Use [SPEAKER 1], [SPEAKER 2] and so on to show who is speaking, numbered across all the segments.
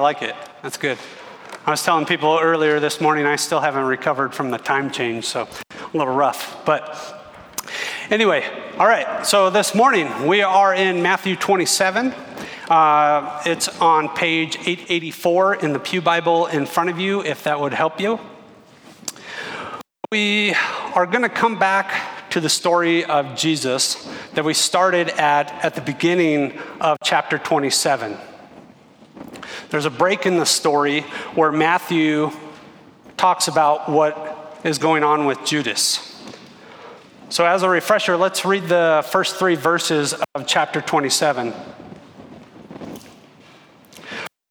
[SPEAKER 1] Like it. That's good. I was telling people earlier this morning I still haven't recovered from the time change, so a little rough. But anyway, all right. So this morning we are in Matthew 27. Uh, it's on page 884 in the Pew Bible in front of you, if that would help you. We are going to come back to the story of Jesus that we started at at the beginning of chapter 27. There's a break in the story where Matthew talks about what is going on with Judas. So, as a refresher, let's read the first three verses of chapter 27.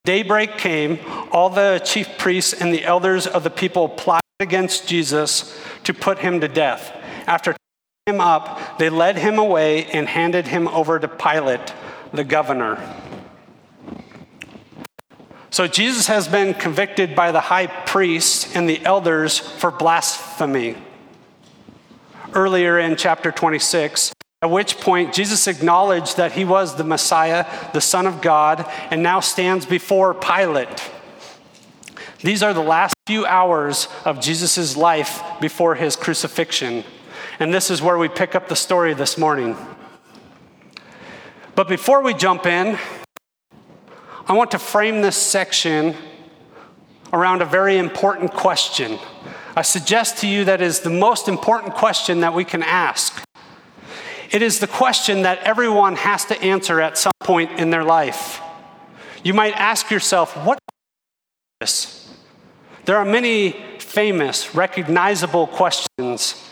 [SPEAKER 1] Daybreak came, all the chief priests and the elders of the people plotted against Jesus to put him to death. After him up, they led him away and handed him over to Pilate, the governor. So Jesus has been convicted by the high priest and the elders for blasphemy. Earlier in chapter 26, at which point Jesus acknowledged that he was the Messiah, the Son of God, and now stands before Pilate. These are the last few hours of Jesus' life before his crucifixion. And this is where we pick up the story this morning. But before we jump in, I want to frame this section around a very important question. I suggest to you that is the most important question that we can ask. It is the question that everyone has to answer at some point in their life. You might ask yourself, what is this? There are many famous, recognizable questions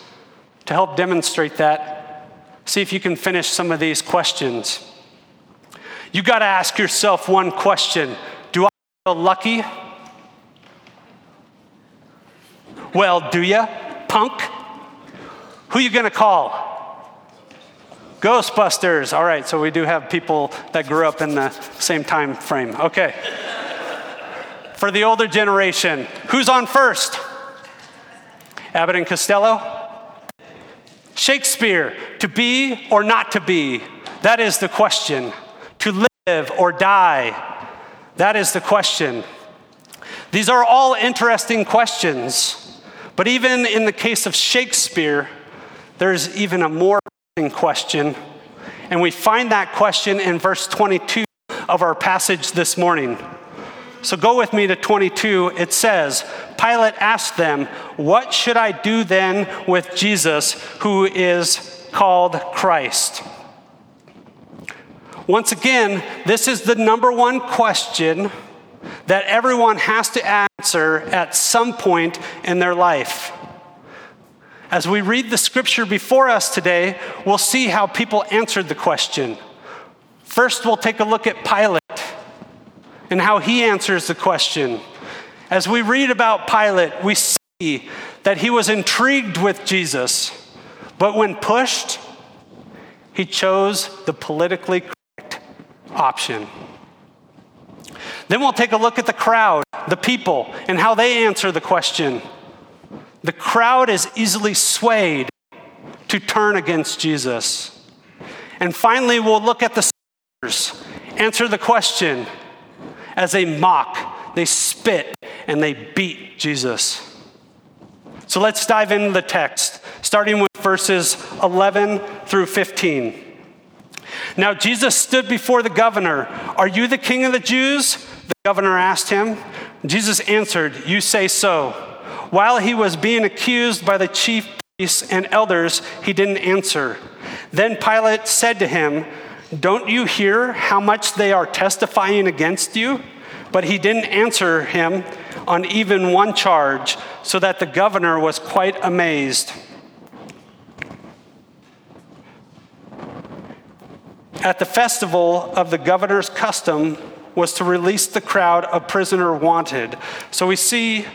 [SPEAKER 1] to help demonstrate that. See if you can finish some of these questions. You got to ask yourself one question Do I feel lucky? Well, do you, punk? Who you going to call? Ghostbusters. All right, so we do have people that grew up in the same time frame. Okay. For the older generation, who's on first? Abbott and Costello? Shakespeare, to be or not to be? That is the question to live or die? That is the question. These are all interesting questions, but even in the case of Shakespeare, there's even a more question, and we find that question in verse 22 of our passage this morning. So go with me to 22. It says, Pilate asked them, What should I do then with Jesus, who is called Christ? Once again, this is the number one question that everyone has to answer at some point in their life. As we read the scripture before us today, we'll see how people answered the question. First, we'll take a look at Pilate and how he answers the question. As we read about Pilate, we see that he was intrigued with Jesus, but when pushed, he chose the politically option. Then we'll take a look at the crowd, the people, and how they answer the question. The crowd is easily swayed to turn against Jesus. And finally, we'll look at the sinners, answer the question as they mock, they spit, and they beat Jesus. So let's dive into the text, starting with verses 11 through 15. Now Jesus stood before the governor. Are you the king of the Jews? The governor asked him. Jesus answered, You say so. While he was being accused by the chief priests and elders, he didn't answer. Then Pilate said to him, Don't you hear how much they are testifying against you? But he didn't answer him on even one charge, so that the governor was quite amazed. At the festival of the governor's custom was to release the crowd of prisoner wanted. So we see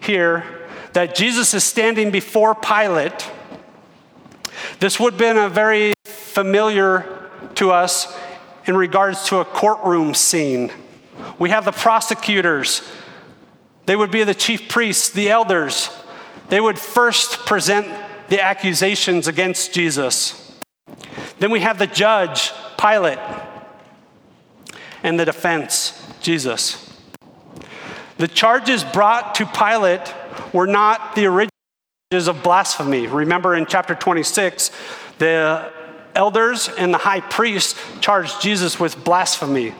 [SPEAKER 1] here that Jesus is standing before Pilate. This would have been a very familiar to us in regards to a courtroom scene. We have the prosecutors, they would be the chief priests, the elders. They would first present the accusations against Jesus. Then we have the judge Pilate and the defense. Jesus. The charges brought to Pilate were not the original charges of blasphemy. Remember in chapter 26, the elders and the high priest charged Jesus with blasphemy.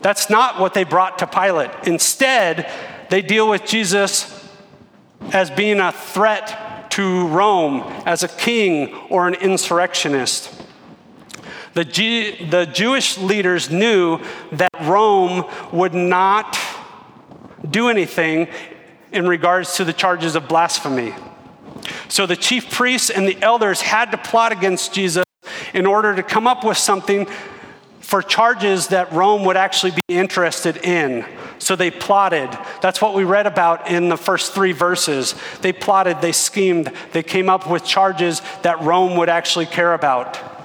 [SPEAKER 1] That's not what they brought to Pilate. Instead, they deal with Jesus as being a threat to Rome, as a king or an insurrectionist. The, G- the Jewish leaders knew that Rome would not do anything in regards to the charges of blasphemy. So the chief priests and the elders had to plot against Jesus in order to come up with something for charges that Rome would actually be interested in. So they plotted. That's what we read about in the first three verses. They plotted, they schemed, they came up with charges that Rome would actually care about.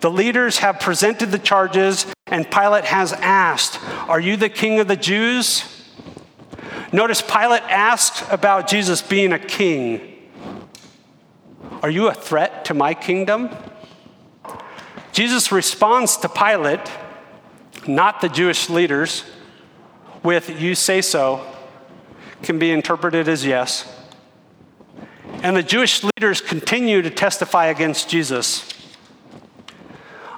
[SPEAKER 1] The leaders have presented the charges, and Pilate has asked, Are you the king of the Jews? Notice Pilate asked about Jesus being a king. Are you a threat to my kingdom? Jesus responds to Pilate, not the Jewish leaders, with, You say so, can be interpreted as yes. And the Jewish leaders continue to testify against Jesus.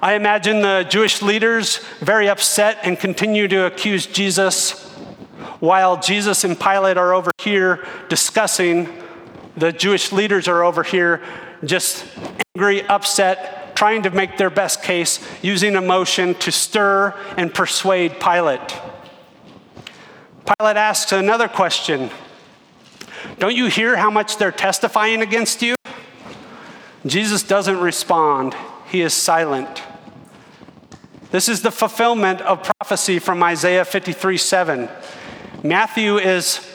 [SPEAKER 1] I imagine the Jewish leaders very upset and continue to accuse Jesus while Jesus and Pilate are over here discussing. The Jewish leaders are over here just angry, upset, trying to make their best case, using emotion to stir and persuade Pilate. Pilate asks another question Don't you hear how much they're testifying against you? Jesus doesn't respond, he is silent. This is the fulfillment of prophecy from Isaiah 53 7. Matthew is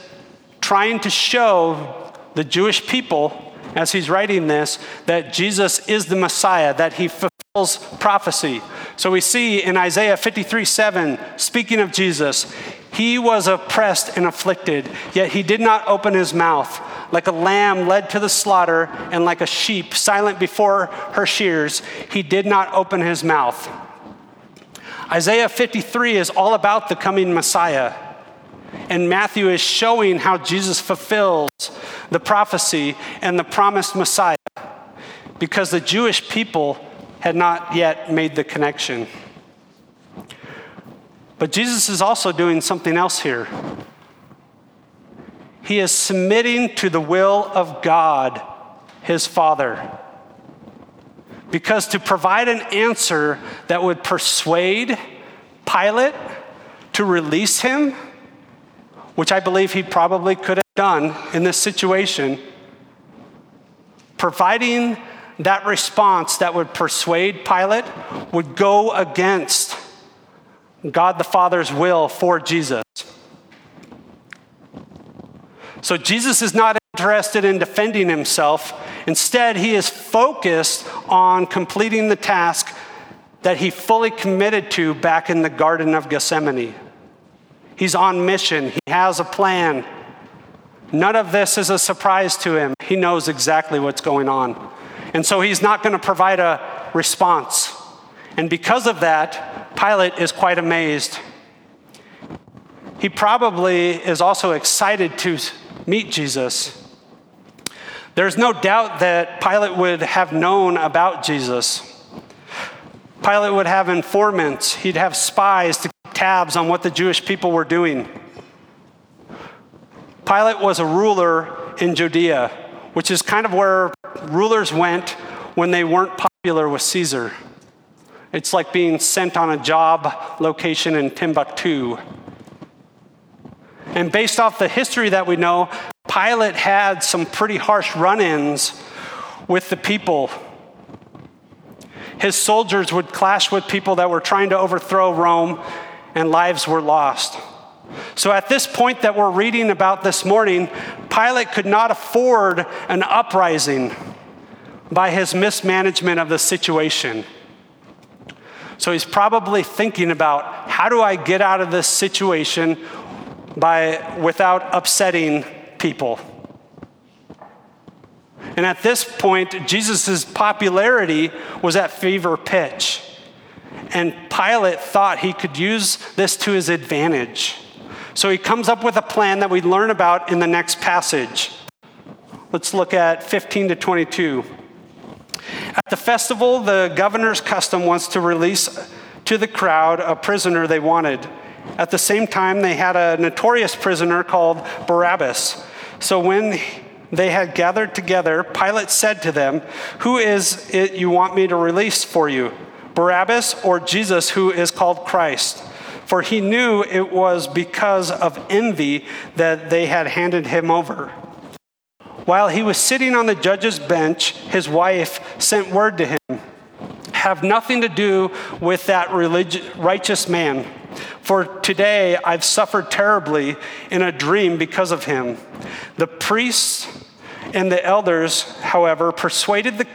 [SPEAKER 1] trying to show the Jewish people, as he's writing this, that Jesus is the Messiah, that he fulfills prophecy. So we see in Isaiah 53 7, speaking of Jesus, he was oppressed and afflicted, yet he did not open his mouth. Like a lamb led to the slaughter, and like a sheep silent before her shears, he did not open his mouth. Isaiah 53 is all about the coming Messiah. And Matthew is showing how Jesus fulfills the prophecy and the promised Messiah because the Jewish people had not yet made the connection. But Jesus is also doing something else here. He is submitting to the will of God, his Father. Because to provide an answer that would persuade Pilate to release him, which I believe he probably could have done in this situation, providing that response that would persuade Pilate would go against God the Father's will for Jesus. So Jesus is not interested in defending himself. Instead, he is focused on completing the task that he fully committed to back in the Garden of Gethsemane. He's on mission, he has a plan. None of this is a surprise to him. He knows exactly what's going on. And so he's not going to provide a response. And because of that, Pilate is quite amazed. He probably is also excited to meet Jesus. There's no doubt that Pilate would have known about Jesus. Pilate would have informants, he'd have spies to keep tabs on what the Jewish people were doing. Pilate was a ruler in Judea, which is kind of where rulers went when they weren't popular with Caesar. It's like being sent on a job location in Timbuktu. And based off the history that we know, Pilate had some pretty harsh run ins with the people. His soldiers would clash with people that were trying to overthrow Rome, and lives were lost. So, at this point that we're reading about this morning, Pilate could not afford an uprising by his mismanagement of the situation. So, he's probably thinking about how do I get out of this situation by, without upsetting people. And at this point, Jesus' popularity was at fever pitch. And Pilate thought he could use this to his advantage. So he comes up with a plan that we learn about in the next passage. Let's look at 15 to 22. At the festival, the governor's custom was to release to the crowd a prisoner they wanted. At the same time, they had a notorious prisoner called Barabbas. So when they had gathered together, Pilate said to them, Who is it you want me to release for you? Barabbas or Jesus, who is called Christ? For he knew it was because of envy that they had handed him over. While he was sitting on the judge's bench, his wife sent word to him Have nothing to do with that righteous man. For today I've suffered terribly in a dream because of him. The priests and the elders, however, persuaded the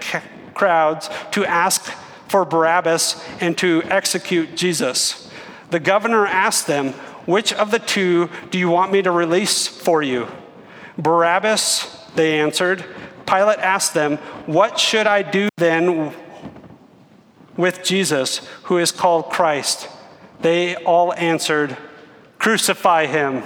[SPEAKER 1] crowds to ask for Barabbas and to execute Jesus. The governor asked them, Which of the two do you want me to release for you? Barabbas, they answered. Pilate asked them, What should I do then with Jesus, who is called Christ? They all answered, Crucify him.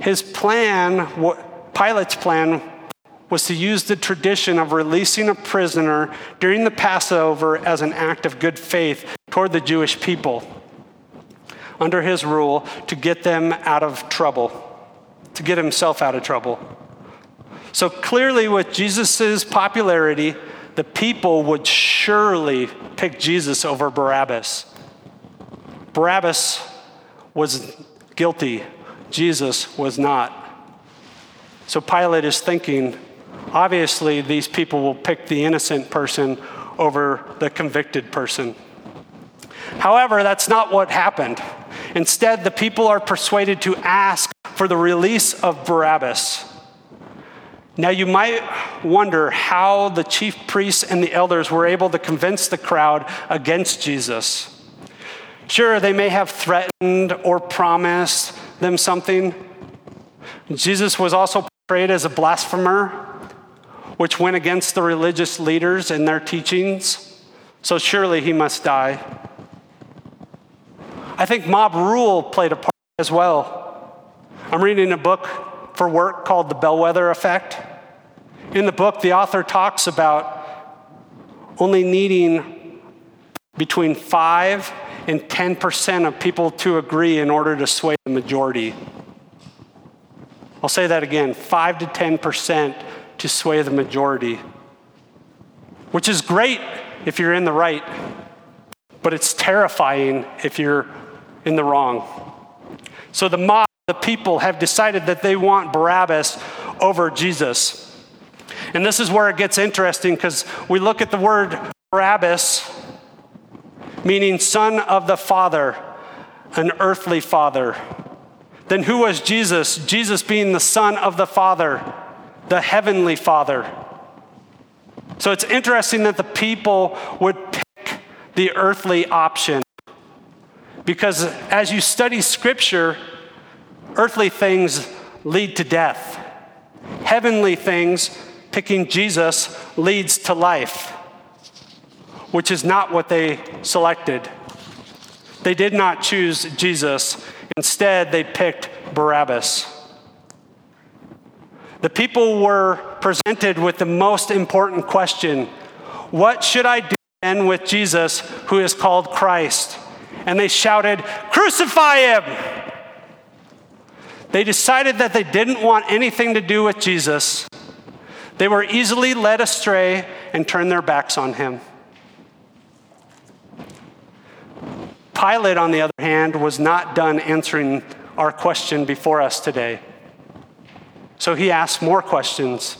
[SPEAKER 1] His plan, Pilate's plan, was to use the tradition of releasing a prisoner during the Passover as an act of good faith toward the Jewish people under his rule to get them out of trouble, to get himself out of trouble. So clearly, with Jesus' popularity, the people would surely pick Jesus over Barabbas. Barabbas was guilty Jesus was not. So Pilate is thinking, obviously, these people will pick the innocent person over the convicted person. However, that's not what happened. Instead, the people are persuaded to ask for the release of Barabbas. Now, you might wonder how the chief priests and the elders were able to convince the crowd against Jesus. Sure, they may have threatened or promised them something. Jesus was also portrayed as a blasphemer, which went against the religious leaders and their teachings. So surely he must die. I think mob rule played a part as well. I'm reading a book for work called The Bellwether Effect. In the book, the author talks about only needing between five and 10% of people to agree in order to sway the majority. I'll say that again 5 to 10% to sway the majority, which is great if you're in the right, but it's terrifying if you're in the wrong. So the mob, the people, have decided that they want Barabbas over Jesus. And this is where it gets interesting because we look at the word Barabbas meaning son of the Father, an earthly father. Then who was Jesus? Jesus being the son of the Father, the heavenly Father. So it's interesting that the people would pick the earthly option. Because as you study Scripture, earthly things lead to death. Heavenly things, picking Jesus, leads to life which is not what they selected. They did not choose Jesus. Instead, they picked Barabbas. The people were presented with the most important question What should I do then with Jesus, who is called Christ? And they shouted, Crucify him! They decided that they didn't want anything to do with Jesus. They were easily led astray and turned their backs on him. Pilate, on the other hand, was not done answering our question before us today. So he asked more questions.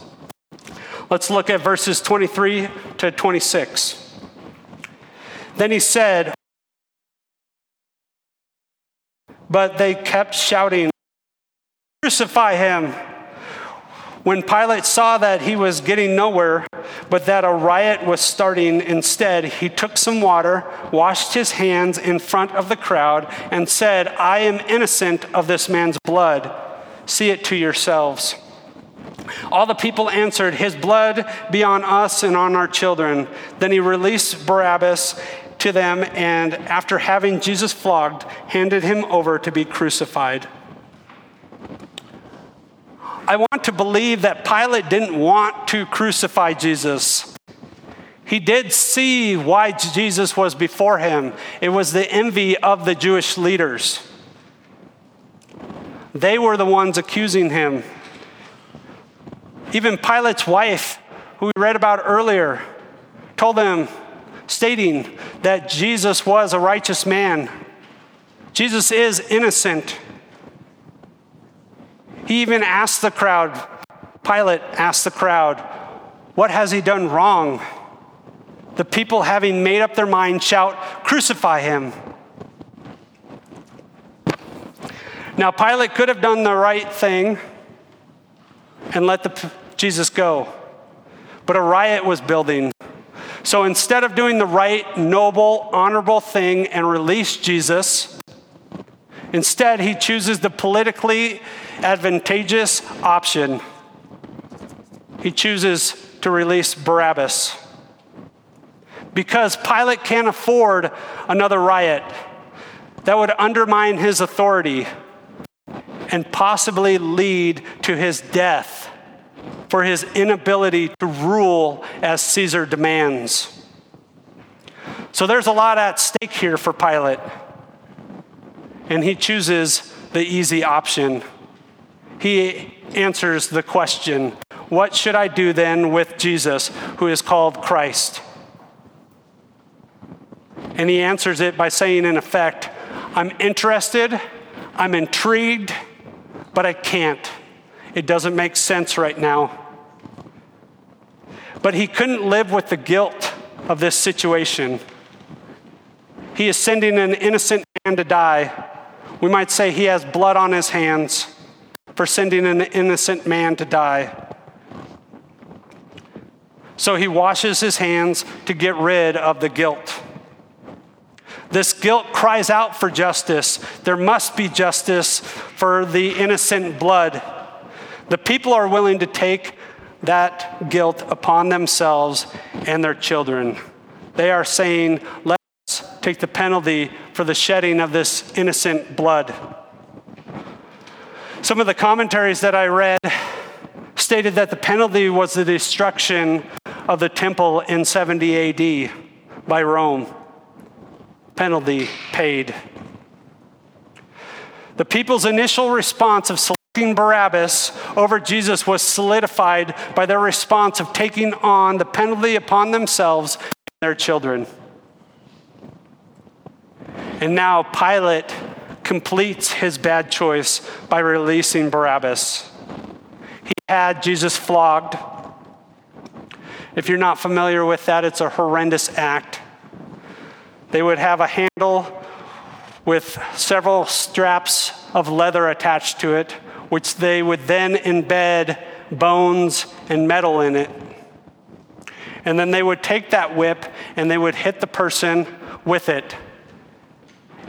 [SPEAKER 1] Let's look at verses 23 to 26. Then he said, But they kept shouting, Crucify him! When Pilate saw that he was getting nowhere, but that a riot was starting instead, he took some water, washed his hands in front of the crowd, and said, I am innocent of this man's blood. See it to yourselves. All the people answered, His blood be on us and on our children. Then he released Barabbas to them, and after having Jesus flogged, handed him over to be crucified. I want to believe that Pilate didn't want to crucify Jesus. He did see why Jesus was before him. It was the envy of the Jewish leaders. They were the ones accusing him. Even Pilate's wife, who we read about earlier, told them, stating that Jesus was a righteous man. Jesus is innocent. He even asked the crowd, Pilate asked the crowd, What has he done wrong? The people, having made up their mind, shout, Crucify him. Now, Pilate could have done the right thing and let the, Jesus go, but a riot was building. So instead of doing the right, noble, honorable thing and release Jesus, instead he chooses the politically advantageous option. He chooses to release Barabbas. Because Pilate can't afford another riot that would undermine his authority and possibly lead to his death for his inability to rule as Caesar demands. So there's a lot at stake here for Pilate, and he chooses the easy option he answers the question What should I do then with Jesus, who is called Christ? And he answers it by saying, in effect, I'm interested, I'm intrigued, but I can't. It doesn't make sense right now. But he couldn't live with the guilt of this situation. He is sending an innocent man to die. We might say he has blood on his hands for sending an innocent man to die. So he washes his hands to get rid of the guilt. This guilt cries out for justice. There must be justice for the innocent blood. The people are willing to take that guilt upon themselves and their children. They are saying, let's take the penalty for the shedding of this innocent blood. Some of the commentaries that I read stated that the penalty was the destruction of the temple in 70 AD by Rome. Penalty paid. The people's initial response of selecting Barabbas over Jesus was solidified by their response of taking on the penalty upon themselves and their children. And now Pilate completes his bad choice by releasing Barabbas. He had Jesus flogged. If you're not familiar with that, it's a horrendous act. They would have a handle with several straps of leather attached to it, which they would then embed bones and metal in it. And then they would take that whip and they would hit the person with it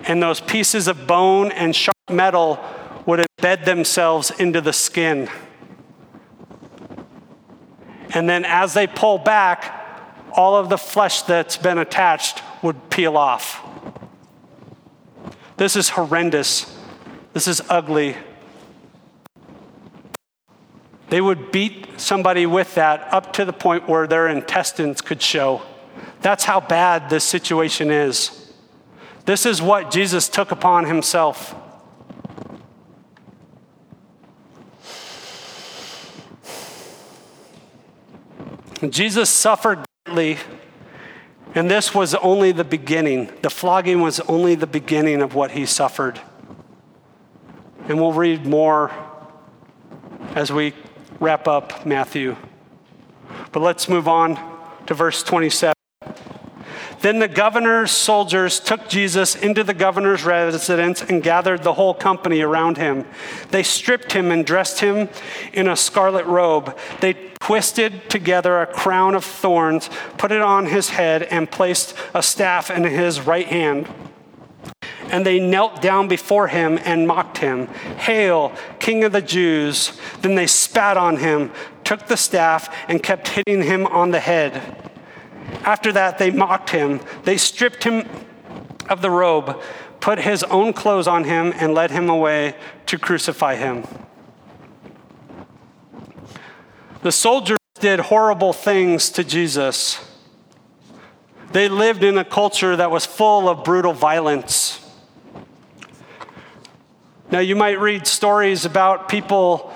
[SPEAKER 1] and those pieces of bone and sharp metal would embed themselves into the skin. And then as they pull back, all of the flesh that's been attached would peel off. This is horrendous. This is ugly. They would beat somebody with that up to the point where their intestines could show. That's how bad this situation is. This is what Jesus took upon himself. Jesus suffered greatly, and this was only the beginning. The flogging was only the beginning of what he suffered. And we'll read more as we wrap up Matthew. But let's move on to verse 27. Then the governor's soldiers took Jesus into the governor's residence and gathered the whole company around him. They stripped him and dressed him in a scarlet robe. They twisted together a crown of thorns, put it on his head, and placed a staff in his right hand. And they knelt down before him and mocked him. Hail, King of the Jews! Then they spat on him, took the staff, and kept hitting him on the head. After that, they mocked him. They stripped him of the robe, put his own clothes on him, and led him away to crucify him. The soldiers did horrible things to Jesus. They lived in a culture that was full of brutal violence. Now, you might read stories about people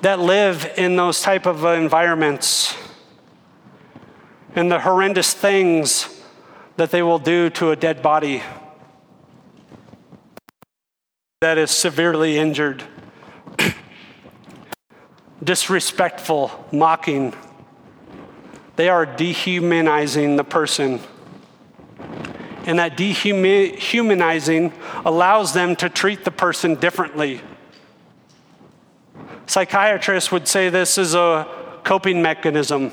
[SPEAKER 1] that live in those type of environments and the horrendous things that they will do to a dead body that is severely injured, disrespectful, mocking. They are dehumanizing the person. And that dehumanizing allows them to treat the person differently. Psychiatrists would say this is a coping mechanism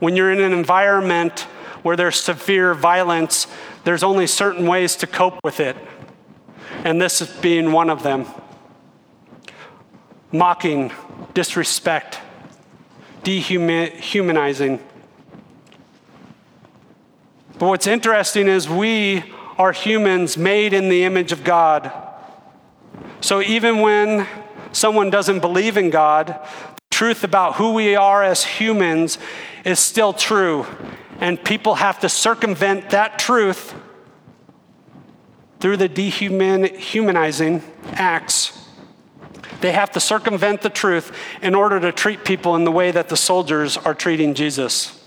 [SPEAKER 1] when you're in an environment where there's severe violence, there's only certain ways to cope with it. And this is being one of them mocking, disrespect, dehumanizing. But what's interesting is we are humans made in the image of God. So even when someone doesn't believe in God, truth about who we are as humans is still true. And people have to circumvent that truth through the dehumanizing acts. They have to circumvent the truth in order to treat people in the way that the soldiers are treating Jesus.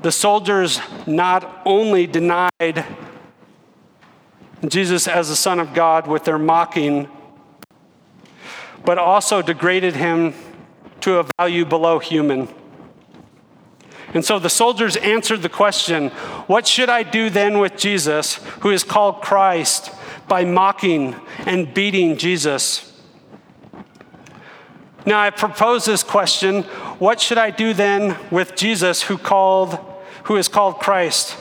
[SPEAKER 1] The soldiers not only denied Jesus as the Son of God with their mocking, but also degraded him to a value below human. And so the soldiers answered the question What should I do then with Jesus, who is called Christ, by mocking and beating Jesus? Now I propose this question What should I do then with Jesus, who, called, who is called Christ,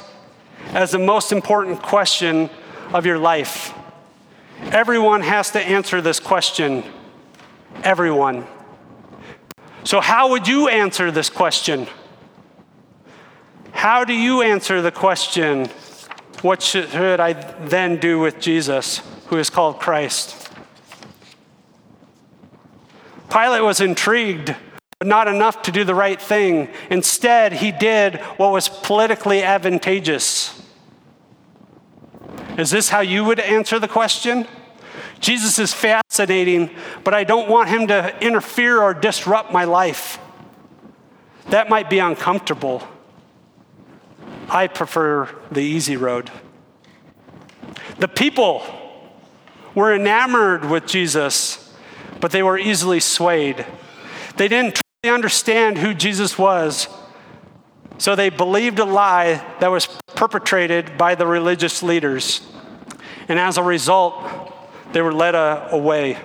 [SPEAKER 1] as the most important question of your life? Everyone has to answer this question. Everyone. So, how would you answer this question? How do you answer the question, what should I then do with Jesus, who is called Christ? Pilate was intrigued, but not enough to do the right thing. Instead, he did what was politically advantageous. Is this how you would answer the question? Jesus is fascinating, but I don't want him to interfere or disrupt my life. That might be uncomfortable. I prefer the easy road. The people were enamored with Jesus, but they were easily swayed. They didn't truly understand who Jesus was, so they believed a lie that was perpetrated by the religious leaders. And as a result, they were led uh, away.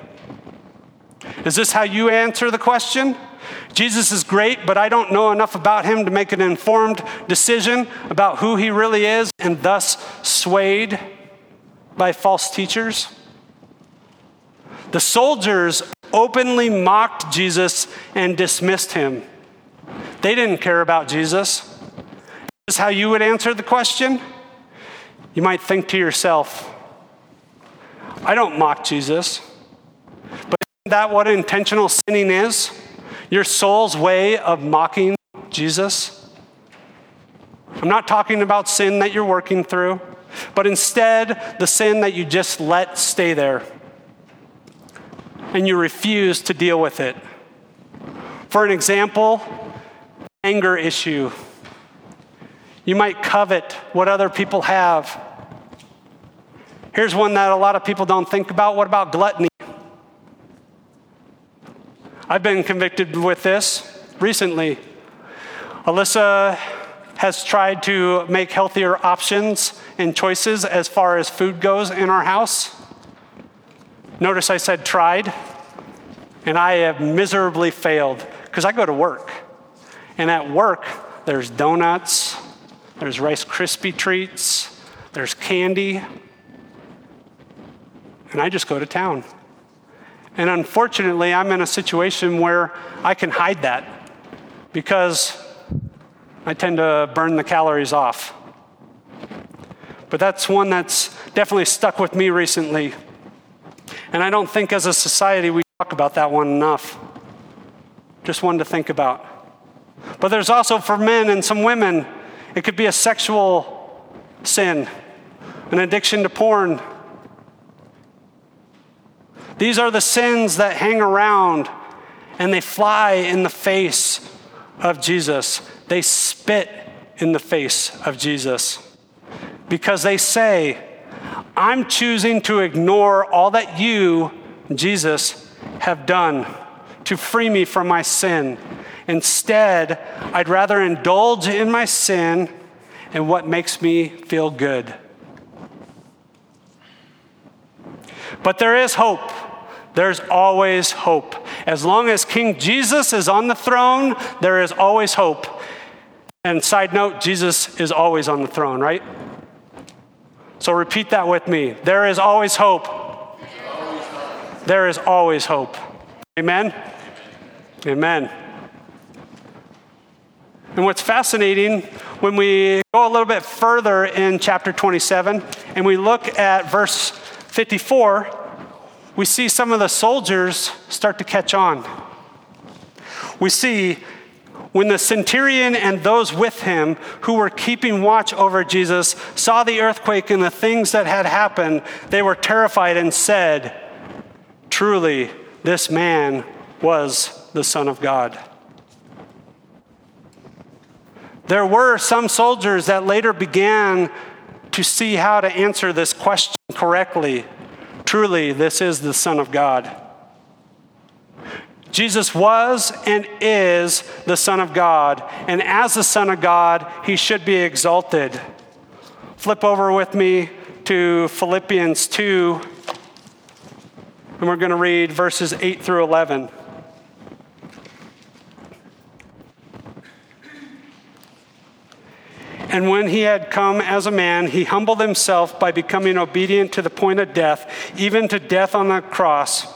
[SPEAKER 1] Is this how you answer the question? Jesus is great, but I don't know enough about him to make an informed decision about who he really is and thus swayed by false teachers. The soldiers openly mocked Jesus and dismissed him. They didn't care about Jesus. Is this how you would answer the question? You might think to yourself, I don't mock Jesus. But isn't that what intentional sinning is? Your soul's way of mocking Jesus? I'm not talking about sin that you're working through, but instead the sin that you just let stay there and you refuse to deal with it. For an example, anger issue. You might covet what other people have Here's one that a lot of people don't think about. What about gluttony? I've been convicted with this recently. Alyssa has tried to make healthier options and choices as far as food goes in our house. Notice I said tried, and I have miserably failed because I go to work. And at work, there's donuts, there's Rice Krispie treats, there's candy, and I just go to town. And unfortunately, I'm in a situation where I can hide that because I tend to burn the calories off. But that's one that's definitely stuck with me recently. And I don't think as a society we talk about that one enough. Just one to think about. But there's also for men and some women, it could be a sexual sin, an addiction to porn. These are the sins that hang around and they fly in the face of Jesus. They spit in the face of Jesus because they say, I'm choosing to ignore all that you, Jesus, have done to free me from my sin. Instead, I'd rather indulge in my sin and what makes me feel good. But there is hope. There's always hope. As long as King Jesus is on the throne, there is always hope. And side note, Jesus is always on the throne, right? So repeat that with me. There is always hope. There is always hope. Amen? Amen. And what's fascinating, when we go a little bit further in chapter 27 and we look at verse 54, we see some of the soldiers start to catch on. We see when the centurion and those with him who were keeping watch over Jesus saw the earthquake and the things that had happened, they were terrified and said, Truly, this man was the Son of God. There were some soldiers that later began to see how to answer this question correctly. Truly, this is the Son of God. Jesus was and is the Son of God, and as the Son of God, he should be exalted. Flip over with me to Philippians 2, and we're going to read verses 8 through 11. And when he had come as a man, he humbled himself by becoming obedient to the point of death, even to death on the cross.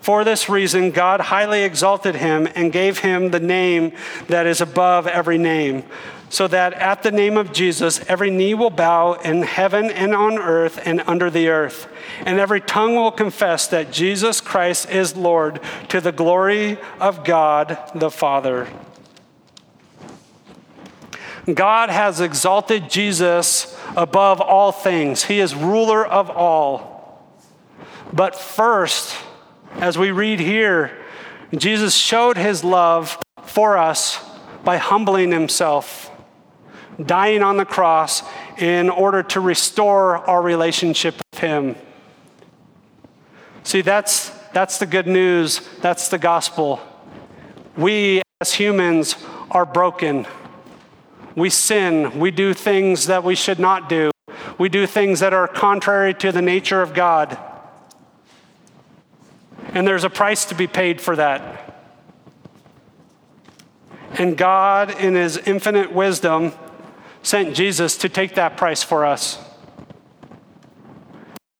[SPEAKER 1] For this reason, God highly exalted him and gave him the name that is above every name, so that at the name of Jesus, every knee will bow in heaven and on earth and under the earth, and every tongue will confess that Jesus Christ is Lord to the glory of God the Father. God has exalted Jesus above all things, He is ruler of all. But first, as we read here, Jesus showed His love for us by humbling Himself, dying on the cross in order to restore our relationship with Him. See, that's, that's the good news, that's the gospel. We as humans are broken. We sin. We do things that we should not do. We do things that are contrary to the nature of God. And there's a price to be paid for that. And God, in His infinite wisdom, sent Jesus to take that price for us.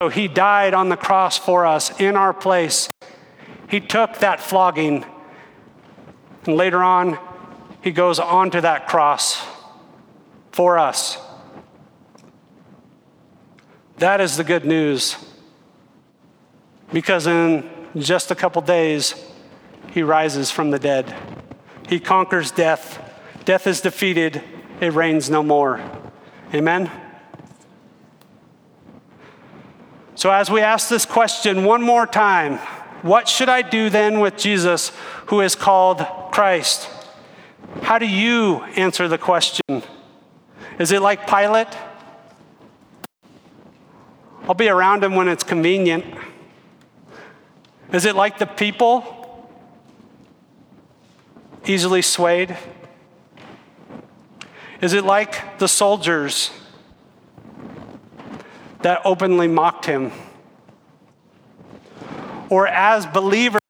[SPEAKER 1] So He died on the cross for us in our place. He took that flogging. And later on, He goes onto that cross for us. That is the good news. Because in just a couple days, he rises from the dead. He conquers death. Death is defeated, it reigns no more. Amen? So, as we ask this question one more time, what should I do then with Jesus who is called Christ? How do you answer the question? Is it like Pilate? I'll be around him when it's convenient. Is it like the people? Easily swayed? Is it like the soldiers that openly mocked him? Or as believers,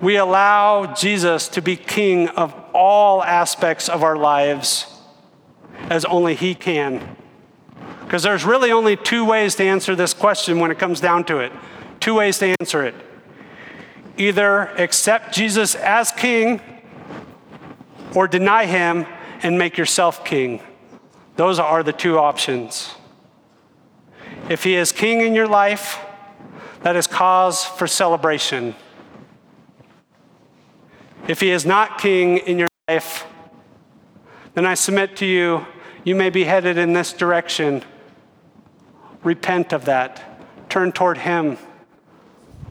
[SPEAKER 1] we allow Jesus to be king of all aspects of our lives as only he can. Because there's really only two ways to answer this question when it comes down to it. Two ways to answer it. Either accept Jesus as king or deny him and make yourself king. Those are the two options. If he is king in your life, that is cause for celebration. If he is not king in your life, then I submit to you, you may be headed in this direction. Repent of that. Turn toward him.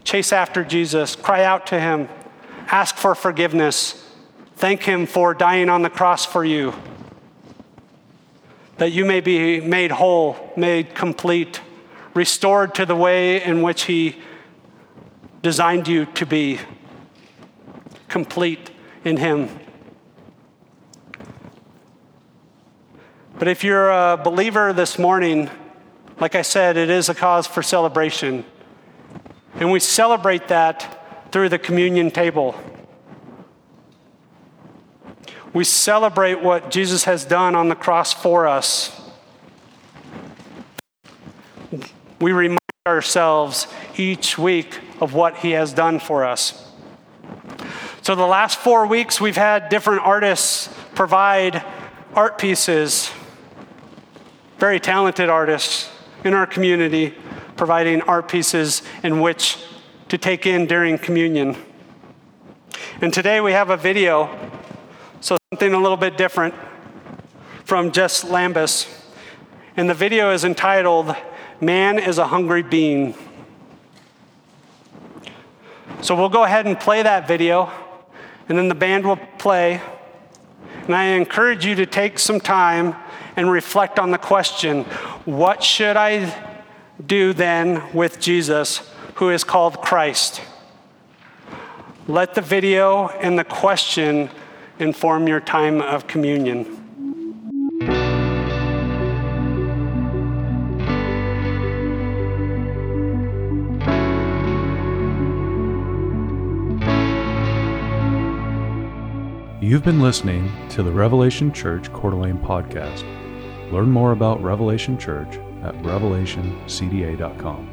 [SPEAKER 1] Chase after Jesus. Cry out to him. Ask for forgiveness. Thank him for dying on the cross for you. That you may be made whole, made complete, restored to the way in which he designed you to be complete in Him. But if you're a believer this morning, like I said, it is a cause for celebration. And we celebrate that through the communion table. We celebrate what Jesus has done on the cross for us. We remind ourselves each week of what he has done for us. So, the last four weeks, we've had different artists provide art pieces, very talented artists in our community providing art pieces in which to take in during communion. And today we have a video, so something a little bit different from Jess Lambus. And the video is entitled, Man is a Hungry Being. So we'll go ahead and play that video and then the band will play. And I encourage you to take some time and reflect on the question what should I do then with Jesus, who is called Christ? Let the video and the question inform your time of communion.
[SPEAKER 2] You've been listening to the Revelation Church Coeur d'Alene podcast. Learn more about Revelation Church at revelationcda.com.